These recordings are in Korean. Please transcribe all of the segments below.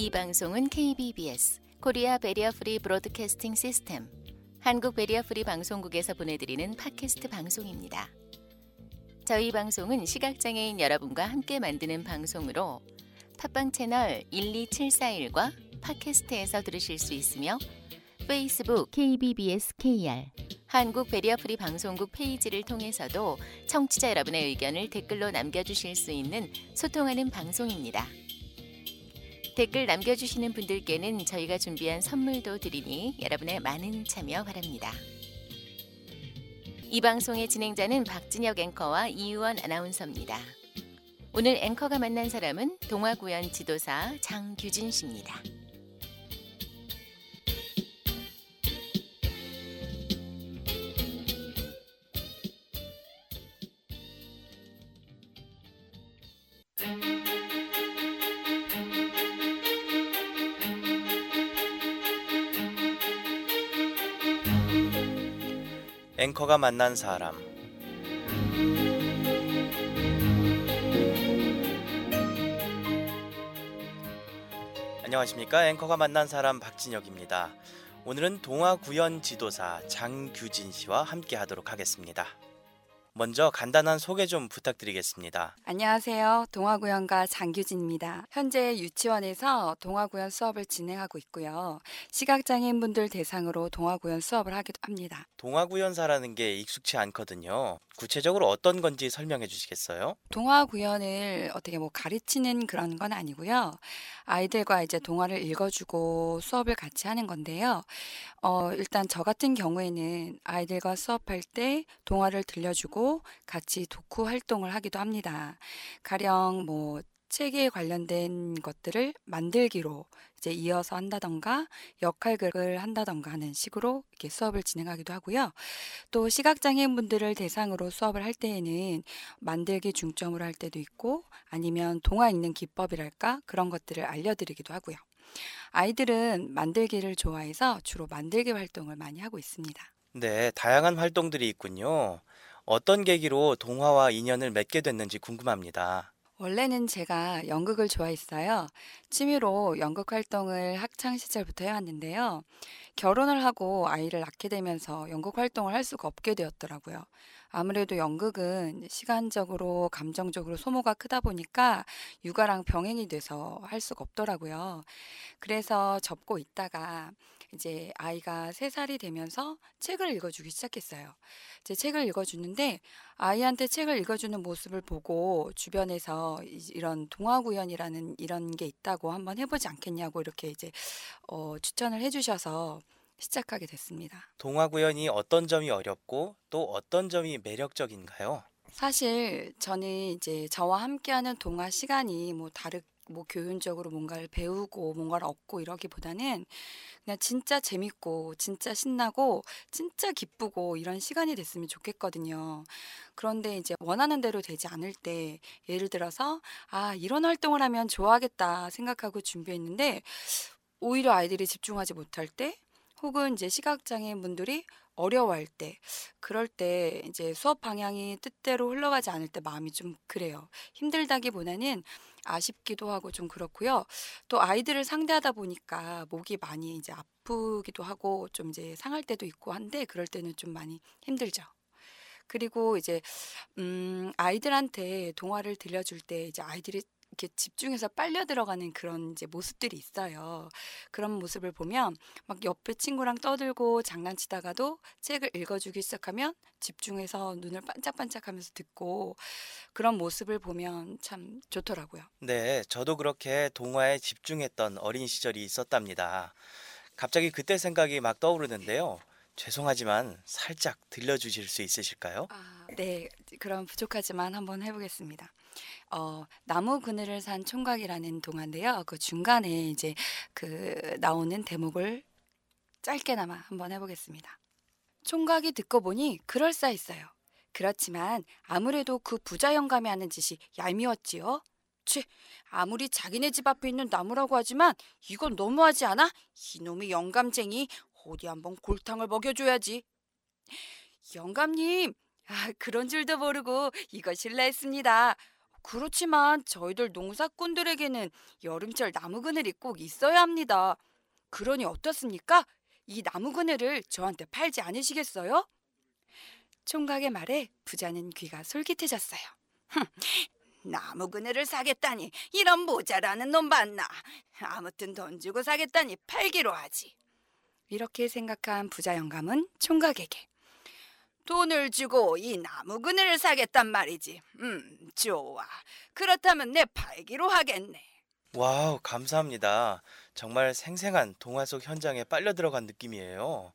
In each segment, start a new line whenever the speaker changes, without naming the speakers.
이 방송은 KBBS Korea Barrier Free Broadcasting System 한국 Barrier Free 방송국에서 보내드리는 팟캐스트 방송입니다. 저희 방송은 시각장애인 여러분과 함께 만드는 방송으로 팟빵 채널 12741과 팟캐스트에서 들으실 수 있으며 페이스북 KBBS KR 한국 Barrier Free 방송국 페이지를 통해서도 청취자 여러분의 의견을 댓글로 남겨주실 수 있는 소통하는 방송입니다. 댓글 남겨주시는 분들께는 저희가 준비한 선물도 드리니 여러분의 많은 참여 바랍니다. 이 방송의 진행자는 박진혁 앵커와 이유원 아나운서입니다. 오늘 앵커가 만난 사람은 동화구연 지도사 장규진 씨입니다.
앵커가 만난 사람 안녕하십니까 앵커가 만난 사람 박진혁입니다. 오늘은 동화 구연 지도사 장규진 씨와 함께 하도록 하겠습니다. 먼저 간단한 소개 좀 부탁드리겠습니다.
안녕하세요. 동화구연가 장규진입니다. 현재 유치원에서 동화구연 수업을 진행하고 있고요. 시각장애인분들 대상으로 동화구연 수업을 하기도 합니다.
동화구연사라는 게 익숙치 않거든요. 구체적으로 어떤 건지 설명해 주시겠어요?
동화 구연을 어떻게 뭐 가르치는 그런 건 아니고요. 아이들과 이제 동화를 읽어주고 수업을 같이 하는 건데요. 어, 일단 저 같은 경우에는 아이들과 수업할 때 동화를 들려주고 같이 독후 활동을 하기도 합니다. 가령 뭐 책에 관련된 것들을 만들기로 이제 이어서 한다던가 역할극을 한다던가 하는 식으로 이렇게 수업을 진행하기도 하고요. 또 시각장애인 분들을 대상으로 수업을 할 때에는 만들기 중점으로 할 때도 있고 아니면 동화 읽는 기법이랄까 그런 것들을 알려드리기도 하고요. 아이들은 만들기를 좋아해서 주로 만들기 활동을 많이 하고 있습니다.
네, 다양한 활동들이 있군요. 어떤 계기로 동화와 인연을 맺게 됐는지 궁금합니다.
원래는 제가 연극을 좋아했어요. 취미로 연극 활동을 학창 시절부터 해왔는데요. 결혼을 하고 아이를 낳게 되면서 연극 활동을 할 수가 없게 되었더라고요. 아무래도 연극은 시간적으로, 감정적으로 소모가 크다 보니까 육아랑 병행이 돼서 할 수가 없더라고요. 그래서 접고 있다가 이제 아이가 세살이 되면서 책을 읽어주기 시작했어요. 제 책을 읽어주는데 아이한테 책을 읽어주는 모습을 보고 주변에서 이런 동화구연이라는 이런 게 있다고 한번 해보지 않겠냐고 이렇게 이제 어, 추천을 해주셔서 시작하게 됐습니다.
동화구연이 어떤 점이 어렵고 또 어떤 점이 매력적인가요?
사실 저는 이제 저와 함께하는 동화 시간이 뭐 다르 뭐 교훈적으로 뭔가를 배우고 뭔가를 얻고 이러기보다는 그냥 진짜 재밌고 진짜 신나고 진짜 기쁘고 이런 시간이 됐으면 좋겠거든요. 그런데 이제 원하는 대로 되지 않을 때 예를 들어서 아 이런 활동을 하면 좋아하겠다 생각하고 준비했는데 오히려 아이들이 집중하지 못할 때 혹은 이제 시각장애인 분들이 어려워할 때, 그럴 때 이제 수업 방향이 뜻대로 흘러가지 않을 때 마음이 좀 그래요. 힘들다기보다는 아쉽기도 하고 좀 그렇고요. 또 아이들을 상대하다 보니까 목이 많이 이제 아프기도 하고 좀 이제 상할 때도 있고 한데 그럴 때는 좀 많이 힘들죠. 그리고 이제 음 아이들한테 동화를 들려줄 때 이제 아이들이 이렇게 집중해서 빨려 들어가는 그런 이제 모습들이 있어요. 그런 모습을 보면 막 옆에 친구랑 떠들고 장난치다가도 책을 읽어주기 시작하면 집중해서 눈을 반짝반짝하면서 듣고 그런 모습을 보면 참 좋더라고요.
네, 저도 그렇게 동화에 집중했던 어린 시절이 있었답니다. 갑자기 그때 생각이 막 떠오르는데요. 죄송하지만 살짝 들려주실 수 있으실까요?
아, 네. 그럼 부족하지만 한번 해보겠습니다. 어, 나무 그늘을 산 총각이라는 동화인데요. 그 중간에 이제 그 나오는 대목을 짧게나마 한번 해보겠습니다. 총각이 듣고 보니 그럴싸했어요. 그렇지만 아무래도 그 부자 영감이 하는 짓이 얄미웠지요. 치, 아무리 자기네 집 앞에 있는 나무라고 하지만 이건 너무하지 않아? 이놈의 영감쟁이 어디 한번 골탕을 먹여줘야지. 영감님, 아, 그런 줄도 모르고 이거 실례했습니다. 그렇지만 저희들 농사꾼들에게는 여름철 나무 그늘이 꼭 있어야 합니다. 그러니 어떻습니까? 이 나무 그늘을 저한테 팔지 않으시겠어요? 총각의 말에 부자는 귀가 솔깃해졌어요. 나무 그늘을 사겠다니 이런 모자라는 놈 봤나? 아무튼 돈 주고 사겠다니 팔기로 하지. 이렇게 생각한 부자 영감은 총각에게 돈을 주고 이 나무 그늘을 사겠단 말이지. 음, 좋아. 그렇다면 내 팔기로 하겠네.
와우, 감사합니다. 정말 생생한 동화 속 현장에 빨려 들어간 느낌이에요.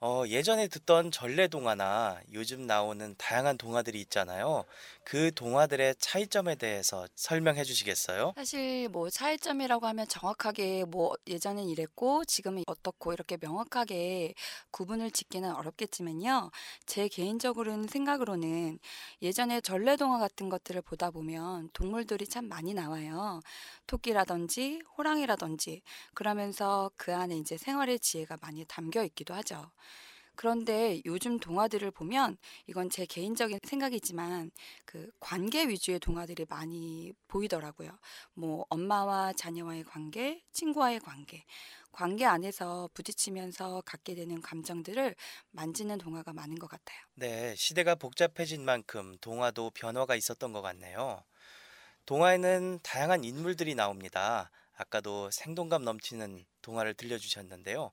어, 예전에 듣던 전래 동화나 요즘 나오는 다양한 동화들이 있잖아요. 그 동화들의 차이점에 대해서 설명해 주시겠어요?
사실 뭐 차이점이라고 하면 정확하게 뭐 예전엔 이랬고 지금은 어떻고 이렇게 명확하게 구분을 짓기는 어렵겠지만요. 제 개인적으로는 생각으로는 예전에 전래 동화 같은 것들을 보다 보면 동물들이 참 많이 나와요. 토끼라든지 호랑이라든지 그러면서 그 안에 이제 생활의 지혜가 많이 담겨 있기도 하죠. 그런데 요즘 동화들을 보면 이건 제 개인적인 생각이지만 그 관계 위주의 동화들이 많이 보이더라고요. 뭐 엄마와 자녀와의 관계, 친구와의 관계, 관계 안에서 부딪히면서 갖게 되는 감정들을 만지는 동화가 많은 것 같아요.
네, 시대가 복잡해진 만큼 동화도 변화가 있었던 것 같네요. 동화에는 다양한 인물들이 나옵니다. 아까도 생동감 넘치는 동화를 들려주셨는데요.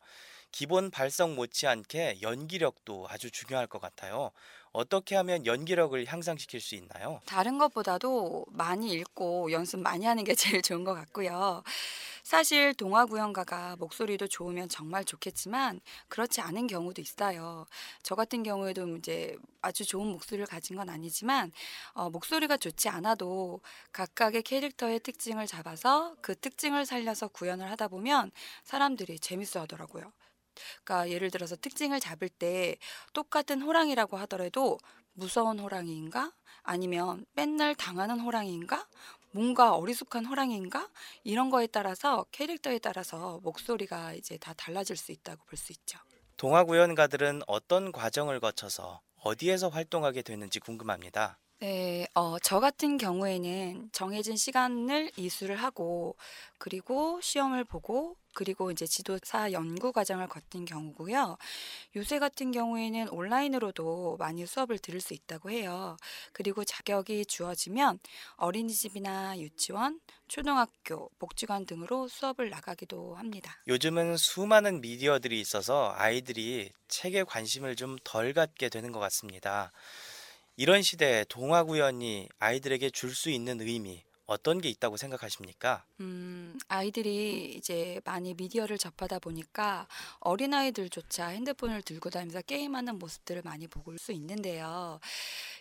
기본 발성 못지않게 연기력도 아주 중요할 것 같아요. 어떻게 하면 연기력을 향상시킬 수 있나요?
다른 것보다도 많이 읽고 연습 많이 하는 게 제일 좋은 것 같고요. 사실 동화 구연가가 목소리도 좋으면 정말 좋겠지만 그렇지 않은 경우도 있어요. 저 같은 경우에도 이제 아주 좋은 목소리를 가진 건 아니지만 어, 목소리가 좋지 않아도 각각의 캐릭터의 특징을 잡아서 그 특징을 살려서 구현을 하다 보면 사람들이 재밌어 하더라고요. 그러니까 예를 들어서 특징을 잡을 때 똑같은 호랑이라고 하더라도 무서운 호랑이인가? 아니면 맨날 당하는 호랑이인가? 뭔가 어리숙한 호랑이인가? 이런 거에 따라서 캐릭터에 따라서 목소리가 이제 다 달라질 수 있다고 볼 수 있죠.
동화 구연가들은 어떤 과정을 거쳐서 어디에서 활동하게 되는지 궁금합니다.
네, 어, 저 같은 경우에는 정해진 시간을 이수를 하고, 그리고 시험을 보고, 그리고 이제 지도사 연구 과정을 거친 경우고요. 요새 같은 경우에는 온라인으로도 많이 수업을 들을 수 있다고 해요. 그리고 자격이 주어지면 어린이집이나 유치원, 초등학교, 복지관 등으로 수업을 나가기도 합니다.
요즘은 수많은 미디어들이 있어서 아이들이 책에 관심을 좀 덜 갖게 되는 것 같습니다. 이런 시대에 동화 구연이 아이들에게 줄 수 있는 의미 어떤 게 있다고 생각하십니까?
음, 아이들이 이제 많이 미디어를 접하다 보니까 어린아이들조차 핸드폰을 들고 다니면서 게임하는 모습들을 많이 볼수 있는데요.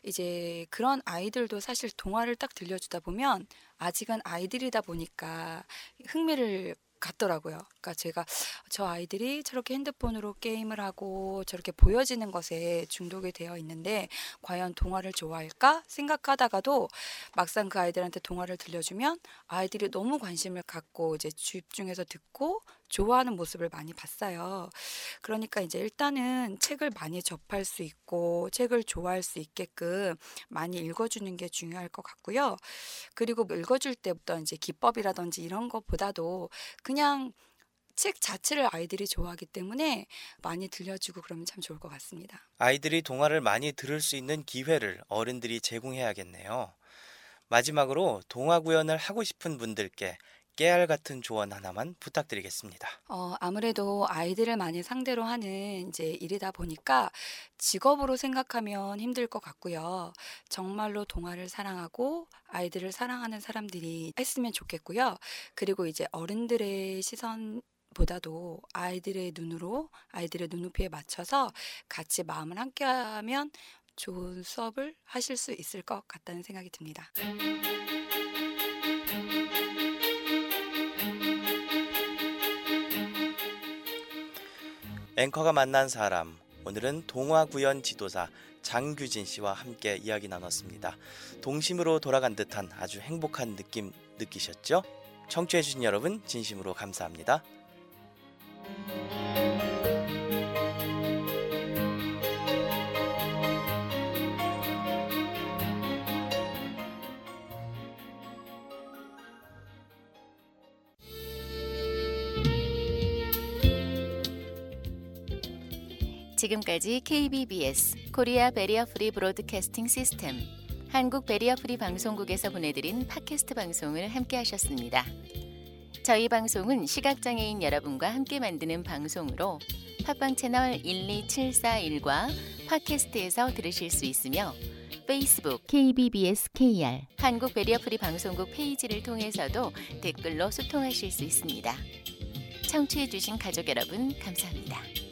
이제 그런 아이들도 사실 동화를 딱 들려주다 보면 아직은 아이들이다 보니까 흥미를 같더라고요. 그러니까 제가 저 아이들이 저렇게 핸드폰으로 게임을 하고 저렇게 보여지는 것에 중독이 되어 있는데 과연 동화를 좋아할까 생각하다가도 막상 그 아이들한테 동화를 들려주면 아이들이 너무 관심을 갖고 이제 집중해서 듣고 좋아하는 모습을 많이 봤어요. 그러니까 이제 일단은 책을 많이 접할 수 있고 책을 좋아할 수 있게끔 많이 읽어주는 게 중요할 것 같고요. 그리고 읽어줄 때부터 이제 기법이라든지 이런 것보다도 그냥 책 자체를 아이들이 좋아하기 때문에 많이 들려주고 그러면 참 좋을 것 같습니다.
아이들이 동화를 많이 들을 수 있는 기회를 어른들이 제공해야겠네요. 마지막으로 동화 구연을 하고 싶은 분들께 깨알 같은 조언 하나만 부탁드리겠습니다.
어, 아무래도 아이들을 많이 상대로 하는 이제 일이다 보니까 직업으로 생각하면 힘들 것 같고요. 정말로 동화를 사랑하고 아이들을 사랑하는 사람들이 했으면 좋겠고요. 그리고 이제 어른들의 시선 보다도 아이들의 눈으로 아이들의 눈높이에 맞춰서 같이 마음을 함께하면 좋은 수업을 하실 수 있을 것 같다는 생각이 듭니다.
앵커가 만난 사람 오늘은 동화 구연 지도사 장규진 씨와 함께 이야기 나눴습니다. 동심으로 돌아간 듯한 아주 행복한 느낌 느끼셨죠? 청취해 주신 여러분 진심으로 감사합니다.
지금까지 KBBS Korea Barrier Free Broadcasting System 한국 Barrier Free 방송국에서 보내드린 팟캐스트 방송을 함께 하셨습니다. 저희 방송은 시각장애인 여러분과 함께 만드는 방송으로 팟빵 채널 12741과 팟캐스트에서 들으실 수 있으며 페이스북 KBBS KR 한국 Barrier Free 방송국 페이지를 통해서도 댓글로 소통하실 수 있습니다. 청취해 주신 가족 여러분 감사합니다.